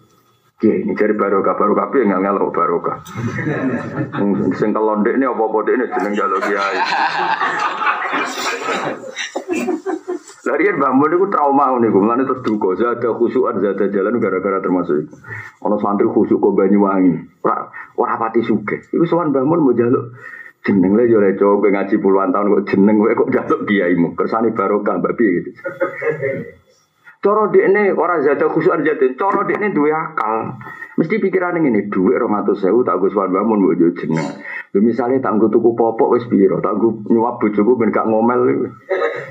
kiai. Ini cari barokah barokah nggak ngelok barokah. Sing kelon ini apa-apa ini jeneng jaluk kiai. Larian bangun itu trauma nih, gue mulane terus duka. Zada khusyuan, zada jalan gara-gara termasuk itu. Ono santri khusyuk kok Banyuwangi, ora ora pati suge. Iku sowan bangun mau jaluk jeneng le yo leco kowe ngaji puluhan tahun kok jeneng kowe kok jaluk kiaimu kersane barokah mbak piye gitu Coro ini orang zada khusus jatuh. Coro ini dua akal. Mesti pikiran ini duit rong atau sewu tak gue suan bangun gue jauh jeneng. Lu misalnya tak gue tuku popok wes biro, tak gue nyuap bujuku ben gak ngomel.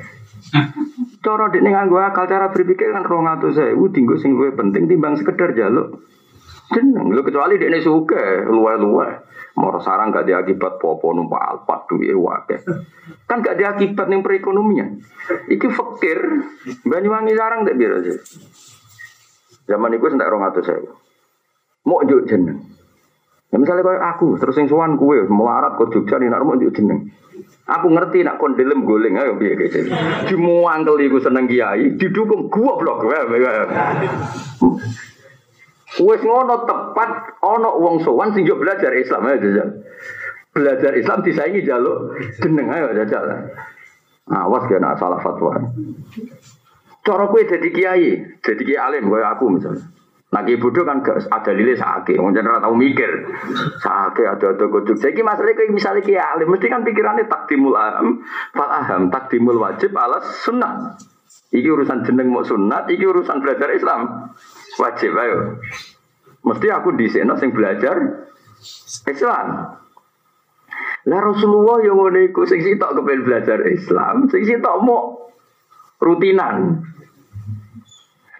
Coro ini nganggo akal cara berpikir kan rong atau sewu tinggal sing gue penting timbang sekedar jaluk. Jeneng, lu kecuali ini suka luwe-luwe. Moro sarang gak diakibat popo numpak alpat duwe wae. Kan gak diakibat ning perekonomian. Iki fakir Banyuwangi sarang tak biasa sih. Zaman itu sentak rong atau saya. Mau njuk jeneng. Ya misalnya kayak aku, terus yang suan kue, melarat ke Jogja nih, nak mau njuk jeneng. Aku ngerti nak kon guling ayo piye gitu. Dimuangkel iku seneng kiai, didukung goblok. Wes ngono tepat ana wong sowan sing belajar Islam ayo jajal. Belajar Islam disaingi jaluk jeneng ayo jajal. Awas kena salah fatwa. Cara kowe dadi kiai, dadi kiai alim kaya aku misalnya. Nah kiai bodoh kan gak ada lile sakit, wong jeneng tau mikir. Sakit ada-ada kudu. Saiki masalah kowe misalnya kiai alim mesti kan pikirannya takdimul aham, fal aham, takdimul wajib alas sunnah. Iki urusan jeneng mau sunat, iki urusan belajar Islam. Wajib ayo. Mesti aku di sini sing belajar Islam. Lah Rasulullah yang ngono iku sing sitok kepen belajar Islam, sing sitok mau rutinan.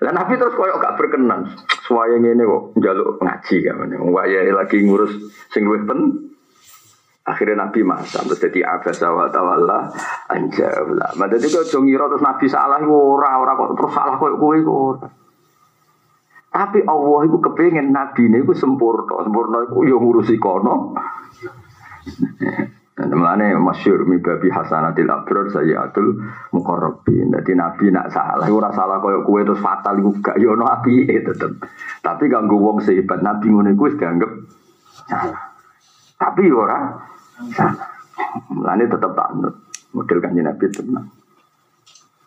Lah Nabi terus koyok gak berkenan. Suaya ini kok njaluk ngaji kan. Waya lagi ngurus sing luwih pen. Akhirnya Nabi masa terus jadi abasa wa tawalla anjawla. Madadi kok aja ngira terus Nabi salah ora ora kok terus salah koyo kowe kok. Tapi Allah itu kepengen Nabi ini itu sempurna, sempurna itu ya ngurusi kono. Mulane masyur mibabi hasanatil abrar sayyatul muqarrabin. Jadi Nabi nak salah, ora salah koyo kue terus fatal iku gak yo ono api tetep. Tapi ganggu wong sehebat Nabi ngono iku dianggap salah. Tapi ora salah. Mulane tetep tak nut. Model kanjeng Nabi tenang.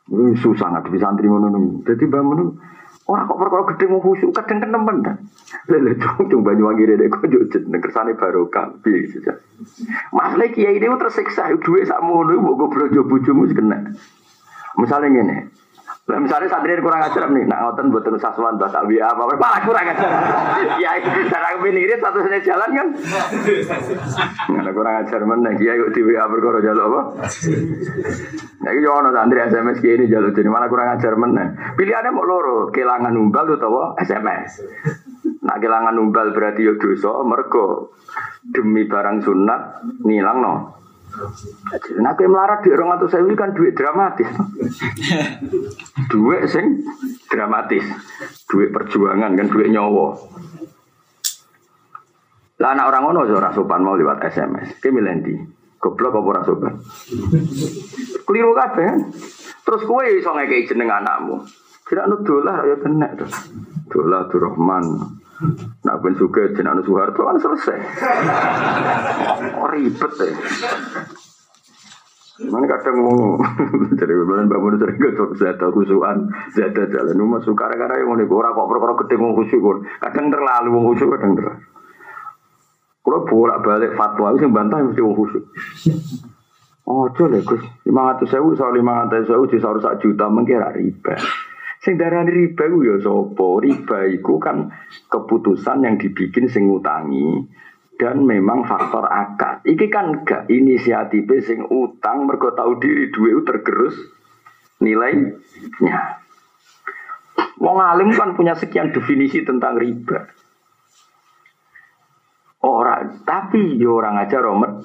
Ini susah nggak bisa antri ngono Jadi bangun Orang kok perkara gede mau khusyuk kadang kenemen kan. Lele cung cung Banyuwangi rene kok yo jeneng kersane barokah piye saja. Masalah kiai ini tersiksa duwe sak mono mbok goblok yo bojomu kena. Misalnya ngene, Lah misalnya santri kurang ajar nih, nak ngoten buat nusa saswan bahasa WA apa apa malah kurang ajar. Ya cara binirit satu sini jalan kan. Nggak kurang ajar mana, dia yuk di WA berkoro jalur apa? Nah itu ono santri SMS ini jalur jadi mana kurang ajar mana? Pilihannya mau loro, kehilangan umbal atau SMS. Nak kehilangan umbal berarti yo dosa, mergo demi barang sunat nilang no. Nah, kayak melarat di orang atau saya kan duit dramatis. duit sing dramatis. Duit perjuangan kan duit nyawa. Lah anak orang ngono ora sopan mau lewat SMS. Ki milenti. Goblok apa ora sopan? Keliru kabeh. Terus kowe iso ngekeki jeneng anakmu. Tidak nudulah ya kena tuh. Dolah Rahman. Nak ben juga jenang Soeharto kan selesai. Oh, ribet deh. Mana kadang mau jadi beban bangun sering gak zada kusuan zada jalan rumah suka karena yang mau ora kok perkara gede mau khusyuk kadang terlalu mau khusyuk kadang terlalu. Kalau bolak balik fatwa itu bantah mesti mau khusyuk. Oh, coba Gus, lima ratus sewu soal lima ratus sewu di sak juta mengkira riba. Sing darani riba ku ya sapa? Riba iku kan keputusan yang dibikin sing ngutangi dan memang faktor akad. Iki kan gak inisiatif sing utang mergo tahu diri duwe tergerus nilainya. Wong alim kan punya sekian definisi tentang riba. Orang, tapi yo orang aja romet.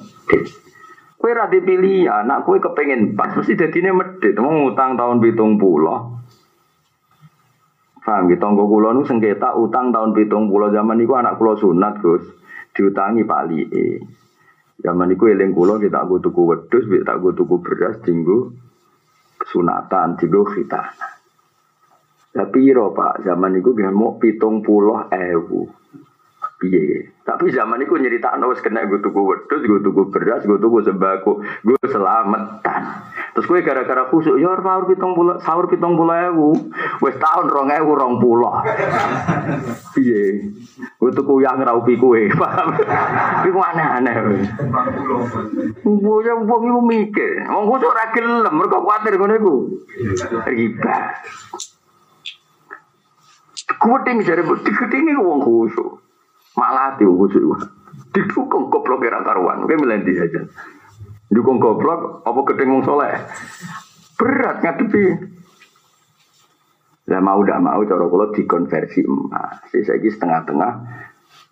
Kue rada pilih ya, nak kue kepengen pas, mesti dadine medit. Mau ngutang tahun bitung pulau, Paham gitu, tonggo kulo nu sengketa utang tahun pitung pulau zaman itu anak kulo sunat gus diutangi pali e. Zaman itu eling kulo kita aku tuku wedus, kita aku tuku beras, tinggu sunatan, tinggu kita. Tapi iro pak, zaman itu dia mau pitung pulau ewu. Piye? Tapi zaman itu nyerita wis kena gue tuku wedus, gue tuku beras, gue tuku sembako, gue selamatan. Terus gue gara-gara khusuk, ya sahur pitung puluh, sahur pitung puluh ewu, wes tahun rong ewu rong puluh. Piye? Gue tuku yang raupi kue, paham? Iku aneh-aneh. Gue yang wong iku mikir, wong khusuk ra gelem, mergo kuwatir ngono iku. Riba. Kuweting jare digedingi wong khusuk. Malah hati khusyuk. Didukung goblok kira karuan. Oke melendi aja. Dukung goblok apa gedeng wong soleh. Berat ngadepi. Ya mau tidak mau cara kula dikonversi emas. Saya setengah-tengah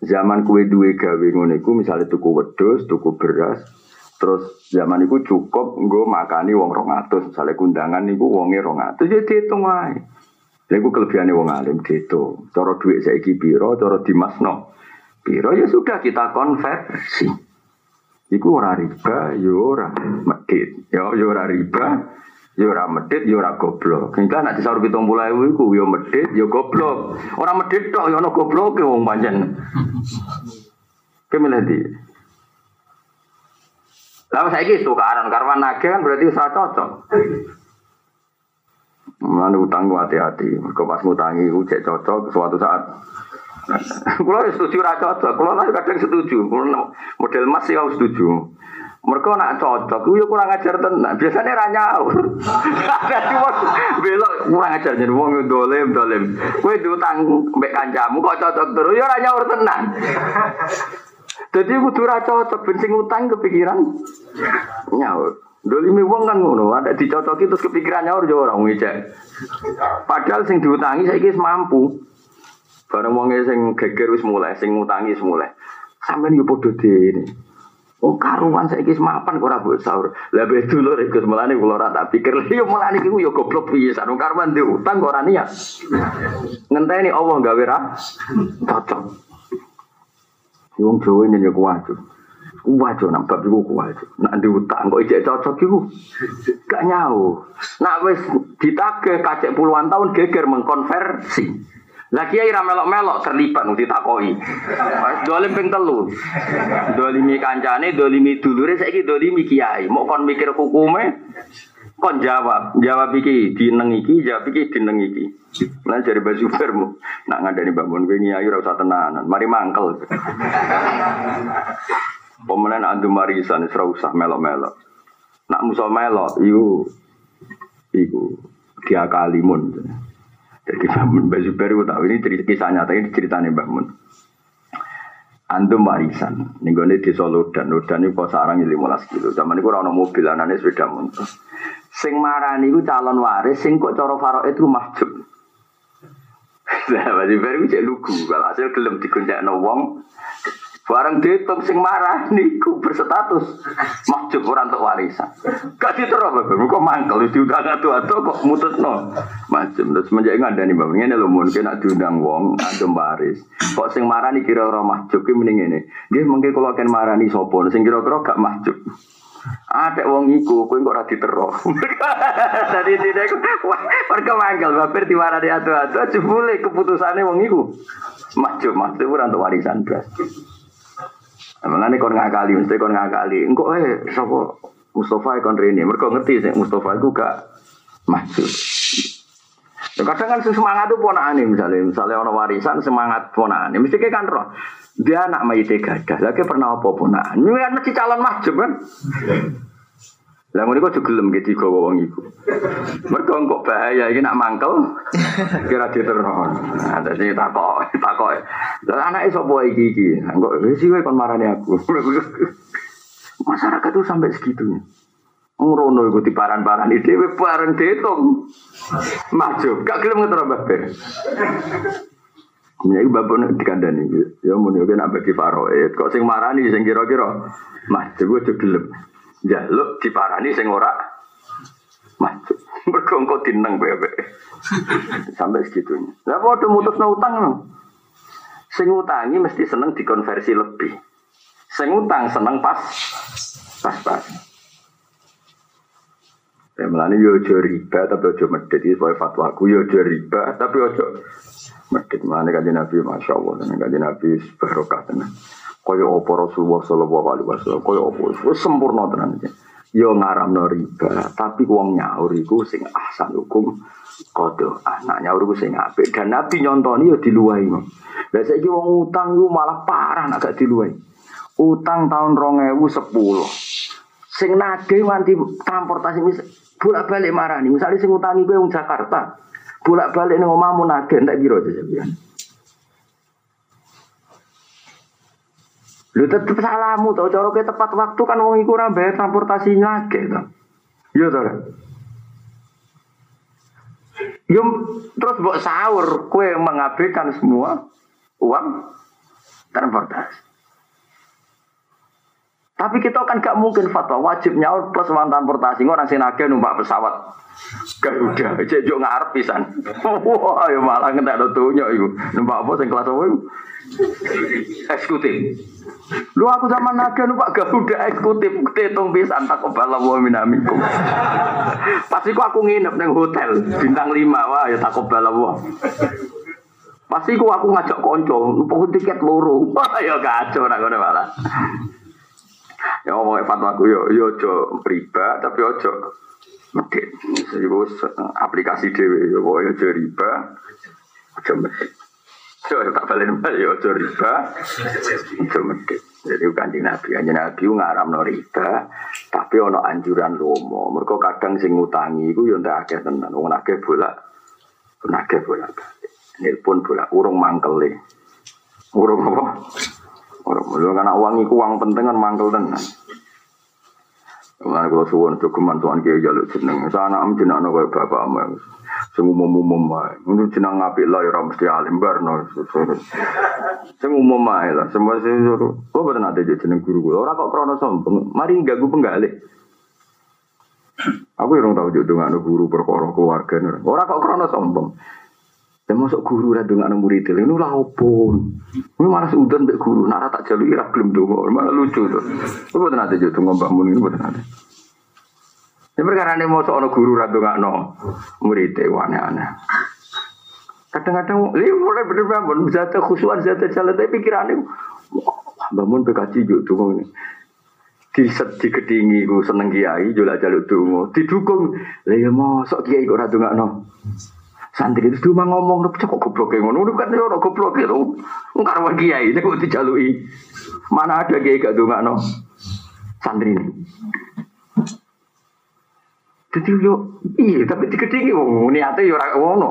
zaman kue duwe gawe ngono iku tuku wedhus, tuku beras, terus zaman itu cukup nggo makani wong 200, misalnya kundangan niku wonge 200 ya dihitung wae. Lha kelebihannya wong alim gitu. Cara duit saiki piro, cara dimasno piro ya sudah kita konversi. Iku ora riba, yo ya ora medit. Ya yo ya ora riba, yo ora medit, yo ora goblok. Kita nak disaur 70.000 iku yo medit, yo goblok. Ora medit tok yo ono goblok wong pancen. Kemilih di. Lalu saya gitu tukaran karena nage kan berarti usah cocok. Mana utang hati-hati. Kau pas ngutangi cek cocok suatu saat. Kalau setuju ra cocok, nanti kadang setuju. Model mas sih setuju. Mereka nak cocok, gue kurang ajar tenan. Biasanya ra nyaur. Dadi wong belok kurang ajar jadi wong dolim dolim. Kowe diutang mbek kancamu kok cocok terus ya ra nyaur tenan. Jadi kudu ra cocok ben sing utang kepikiran nyaur. Dolimi wong kan ngono, ada dicocoki terus kepikiran nyaur yo ora ngecek. Padahal sing diutangi saiki mampu. Bareng wong sing geger wis mulai, sing ngutangi wis mulai. Sampeyan yo padha dene. Oh karuan saiki mapan kok ora mbok sahur. Lah be dulur iku melane kula ora tak pikir. Yo mulane iku yo goblok pisan. Wong karuan diutang kok ora niat. Ngenteni Allah gawe ra cocok. Wong Jawa ini ya kuwajo. Kuwajo nak bab iku kuwajo. Nak diutang kok ijek cocok iku. Gak nyau. Nak wis ditagih kacek puluhan tahun geger mengkonversi. Lagi kiai ra melok-melok terlibat nanti ditakoki. Dolim ping telu. Dolimi kancane, dolimi dulure saiki dolimi kiai. Mau kon mikir hukume kon jawab, jawab iki dineng iki, jawab iki dineng iki. Lan jare Mbak Zubairmu, nak ngandani Mbak Mun kowe nyai ora usah tenanan, mari mangkel. Pemenang andu marisan ora usah melok-melok. Nak musa melok iku iku dia kalimun. Jadi Mbak Mun Mbak Zubair tahu ini cerita kisah nyata ini ceritanya Mbak Mun. Antum warisan, nih gue di Solo dan Lodan ini kok sarang 15 kilo. Zaman itu orang mobil, anaknya sepeda motor. Sing marani ku calon waris, sing kok cara faro itu mahjub. Lah, berarti baru cek lugu. Kalau hasil gelem no wong, barang dihitung sing marah niku berstatus mahjub orang untuk warisan. Gak diterus bapak, kok mangkel diundang atu kok mutus no mahjub. Terus menjadi ada nih bapak, ini lo mungkin nak diundang wong, ada waris. Kok sing marah nih kira orang mahjub, ini mending. Dia mungkin kalau akan marah nih sopon, sing kira-kira gak mahjub. Ada wong iku, kowe kok ora diterok. Dadi tidak wah, mereka mangkel baper diwara di atu-atu, jebule keputusane wong iku. Maju, maju ora untuk warisan blas. Mengenai kon ngakali, mesti kon ngakali. Engko eh sapa Mustafa kon rene. Mergo ngerti sih Mustafa iku gak maju. Kadang kan semangat itu ponakane misalnya, misalnya orang warisan semangat ponakane, mesti kayak kan roh. Dia anak mayite gadah, lagi pernah apa ponakan. Ini kan mesti calon mahjub kan. Lah ngono kok gelem gitu kok wong iku. Mergo kok bahaya iki nak mangkel kira diteror. Nah, dadi takok, takok. Lah anake sapa iki iki? Kok wis kowe kon marani aku. Masyarakat tuh sampai segitunya. Ngrono iku diparan-parani dhewe bareng ditung. Maju, gak gelem ngetro Mbah Ben. Ya iki bapak nek dikandani. Ya mun yo nak bagi faroid. Kok sing marani sing kira-kira maju gue gelem. Jaluk diparani sing ora maju. Mergo engko dineng bebek. Sampai segitunya. Lah padha mutusno utang no. Sing utangi mesti seneng dikonversi lebih. Sing utang seneng pas pas-pas. Ya melani yo ojo riba tapi medit iki sebagai fatwa aku yo ojo riba tapi ojo medit. Melani kanjeng Nabi Masya Allah dan kanjeng Nabi barokah tenan. Kaya apa Rasulullah sallallahu alaihi wasallam kaya apa wis sempurna tenan iki. Yo ngaramno riba tapi wong nyaur iku sing ahsan hukum kodo anak nyaur iku sing apik dan Nabi nyontoni yo diluwahi. Lah saiki wong utang iku malah parah nek gak diluwahi. Utang tahun 2010 sing nagih nganti transportasi bolak-balik marani. Misalnya sing utangi gue wong Jakarta, bolak-balik ning omahmu nagih piro aja Lu tetep salahmu tau cara ke tepat waktu kan wong iku ora bayar transportasi nagih to. Iya to. Yum, terus buat sahur, kue mengabaikan semua uang transportasi. Tapi kita kan gak mungkin fatwa wajib nyaur plus uang transportasi orang sing nagih numpak pesawat. Garuda, cek yo ngarep pisan. Wah, ya malah ngentek do tunyo iku. Numpak apa sing kelas apa iku? Eksekutif. Lu aku sama naga numpak Garuda eksekutif ketung pisan tak kebala wa minamikum. Pasti ku aku nginep nang hotel bintang 5 wah ya tak kebala wa. Pasti ku aku ngajak konco, numpuk tiket loro. Wah ya kacau nak ngono malah. Ya ngomong fatwa aku yo yo ojo riba tapi ojo medit. Aplikasi dhewe yo pokoke ojo riba. Ojo medit. Yo tak balen yo ojo riba. Ojo medit. Jadi kanjeng Nabi, kanjeng Nabi ngaramno riba, tapi ono anjuran lomo. Mereka kadang sing ngutangi iku yo ndak akeh tenan. Wong akeh bolak, akeh bolak. Nelpon bolak urung mangkele. Urung apa? Orang mulia karena uang itu uang penting kan mangkel tenan. Mengenai kalau suwon jogeman tuan kiai jaluk jeneng, sana am jeneng no kayak bapak am, sing umum umum wae. Menurut jeneng ngapik lah ya mesti alim barno. Sing umum wae lah, semua sing suruh. Betul nanti jadi jeneng guru gue. Orang kok krono sombong, mari gak gue penggalih. Aku yang tahu jodoh nggak guru perkara keluarga. Orang kok krono sombong. Ya masuk guru ra dengan murid itu, ini lah opo. Ini malah sudah mbek guru, nara tak jalui ra belum dongo, malah lucu tuh. Itu betul nanti jodoh ngomong mun ini betul Ya perkara ini mau seorang guru ra no murid itu aneh-aneh. Kadang-kadang, ini mulai bener bangun, zat khusuan, zat jalan, tapi pikirannya, bangun PKJ jodoh ini. Di di kedingi ku seneng kiai jual jaluk dungo. Didukung. Lah ya sok kiai kok ra no santri itu cuma ngomong lu kok goblok ngono. Lu kan ora goblok itu enggak ada kiai ini dijalui mana ada kiai gak no santri ini jadi yo iya tapi dikedingi wong niate yo ora ngono.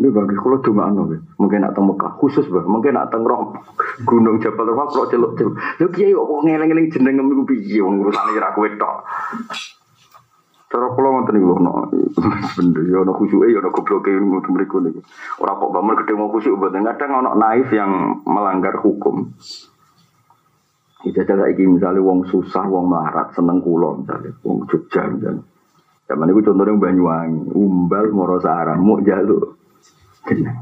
Ini bagi kalau dongakno mungkin nak Mekah khusus bah mungkin nak teng gunung Jabal Rahmah kalau celuk celuk lu kiai kok ngeleng-ngeleng jeneng iku piye? Wong urusane ora kowe tok. Cara kula ngoten niku ono bener ya ono khusyuke ya ono gobloke ngoten mriku niku. Ora kok bangun gede mau khusyuk mboten. Kadang ono naif yang melanggar hukum. Itu cara iki misalnya wong susah, wong melarat, seneng kula misalnya, wong Jogja misalnya. Zaman itu contohnya Banyuwangi, umbal moro sarang, mau jaluk.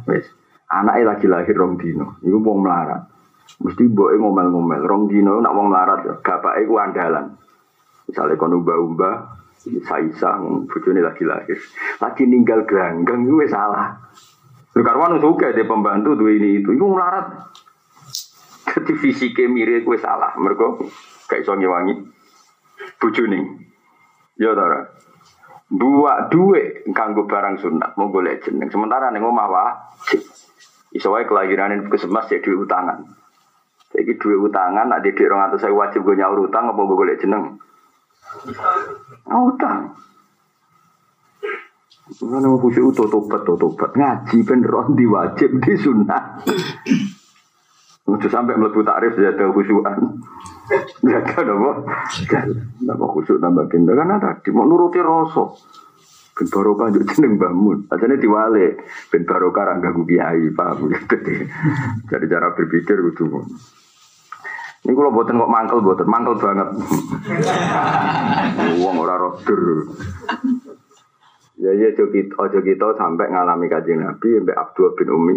Wes, anaknya lagi lahir rong dino, itu wong melarat. Mesti boe ngomel-ngomel, rong dino nak wong melarat, bapaknya ku andalan. Misalnya kon umba-umba, Saisa, bojone lagi lahir. Lagi ninggal gelanggang itu salah. Lu karwan suka dia pembantu tuh ini itu, itu melarat. Jadi fisiknya mirip gue salah, mereka kayak so ngewangi bojone. Ya tara. Dua duwe kanggo barang sunat mau golek jeneng. Sementara ning omah wajib. Iso wae kelahiran puskesmas jadi duwe utangan. Jadi duwe utangan, ada di orang atas saya wajib gue nyaur utang apa gue golek jeneng. Utang. Mana mau khusyuk tobat, tobat ngaji ben rondi wajib di sunnah. Udah sampai melebu tarif ada khusyukan. Jaga apa? Nama khusyuk nambah kinda karena tadi mau nuruti rasa. Ben barokah juk jeneng bangun. Ajane diwale ben barokah ra ganggu paham gitu. Jadi cara berpikir kudu ini kalau buatan kok mangkel buatan mangkel banget. Uang ora roder. Ya ya ojo kita sampai ngalami kajian Nabi sampai Abdul bin Umi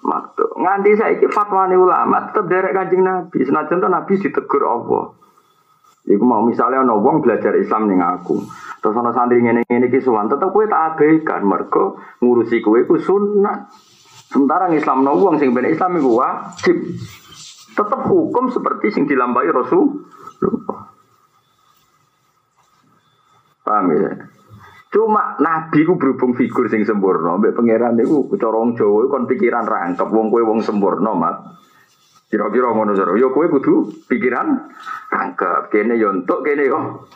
Maktu. Nganti saya iki fatwa ulama tetap derek kajian Nabi. Senajan Nabi ditegur Allah. Iku mau misalnya ono wong belajar Islam ning aku. Terus ono santri ngene ngene iki suwan, tetep kowe tak abaikan mergo ngurusi kowe iku sunat. Sementara Islam no wong sing ben Islam iku wajib. Tetap hukum seperti sing dilambai Rasul. Paham ya? Cuma Nabi ku berhubung figur sing sempurna, mbek pangeran niku corong Jawa kon pikiran rangkep wong kowe wong sempurna, Mat. Kira-kira ngono jare. Ya kowe kudu pikiran rangkep. Kene yo entuk, kene yo.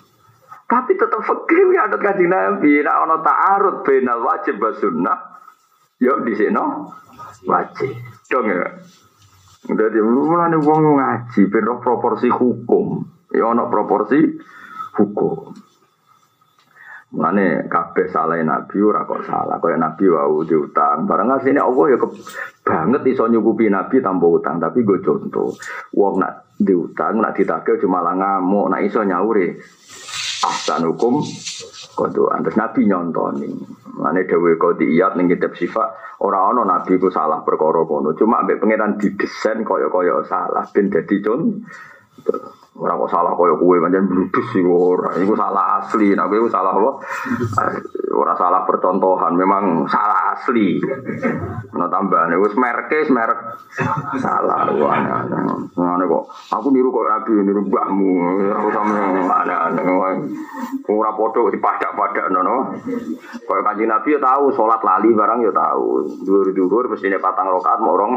Tapi tetap fikir ya ada kajian Nabi. Nah, ono ta'arud wajib wa sunnah. Yo di sini wajib. Dong ya. Jadi mulane wong ngaji ben proporsi hukum. Ya ana proporsi hukum. Mulane kabeh salah nabi ora kok salah. Kaya nabi wau diutang. Barang asline Allah ya banget iso nyukupi Nabi tanpa utang, tapi gue contoh. Wong nak diutang, nak ditagih cuma lah ngamuk, nak iso nyauri. Ahsan hukum kodoan. Terus Nabi nyontoni. Mane dewe kodiyat ning kitab sifat ora ana Nabi ku salah perkara kono. Cuma ambek pangeran didesain kaya-kaya salah ben dadi contoh. Ora kok salah kaya kowe pancen bludus iku ora. Iku salah asli. Nek kowe salah apa? Ora salah percontohan, memang salah asli. Ono tambahane wis merke merek salah aneh-aneh. Ngene kok aku niru kok Nabi niru mbahmu. Ora usah aneh-aneh. Ora padha dipadak-padak nono. Kaya Kanjeng Nabi ya tahu salat lali barang ya tahu. Dhuwur-dhuwur mestine patang rakaat mau rong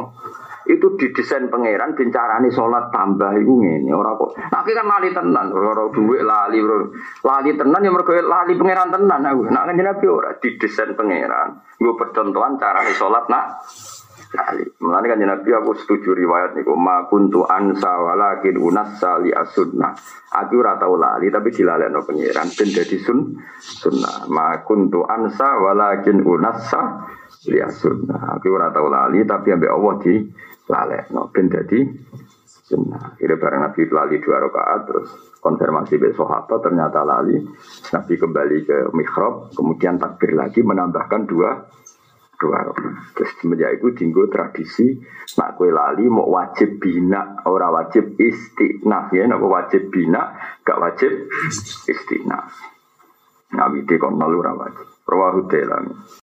itu didesain pangeran bencarane sholat tambah itu ngene ora kok nak kan lali tenan ora duit lali bro lali tenan ya mergo lali pangeran tenan aku nak kanjeng Nabi ora didesain pangeran gue percontohan carane sholat nak. Lali mulane kanjeng Nabi aku setuju riwayat niku ma kuntu ansa walakin unassa li asunna aku ora lali tapi dilalekno pangeran ben dadi sun sunnah. Ma kuntu ansa walakin unassa li asunna aku ora lali tapi ambek Allah di lalek no ben dadi sunnah. Kira bareng Nabi lali dua rakaat terus konfirmasi besok apa ternyata lali Nabi kembali ke mihrab kemudian takbir lagi menambahkan dua dua. Terus semenjak itu tinggal tradisi nak kue lali mau wajib bina ora wajib istinaf ya nak wajib bina gak wajib istinaf. Nabi kon ora wajib. Rawahu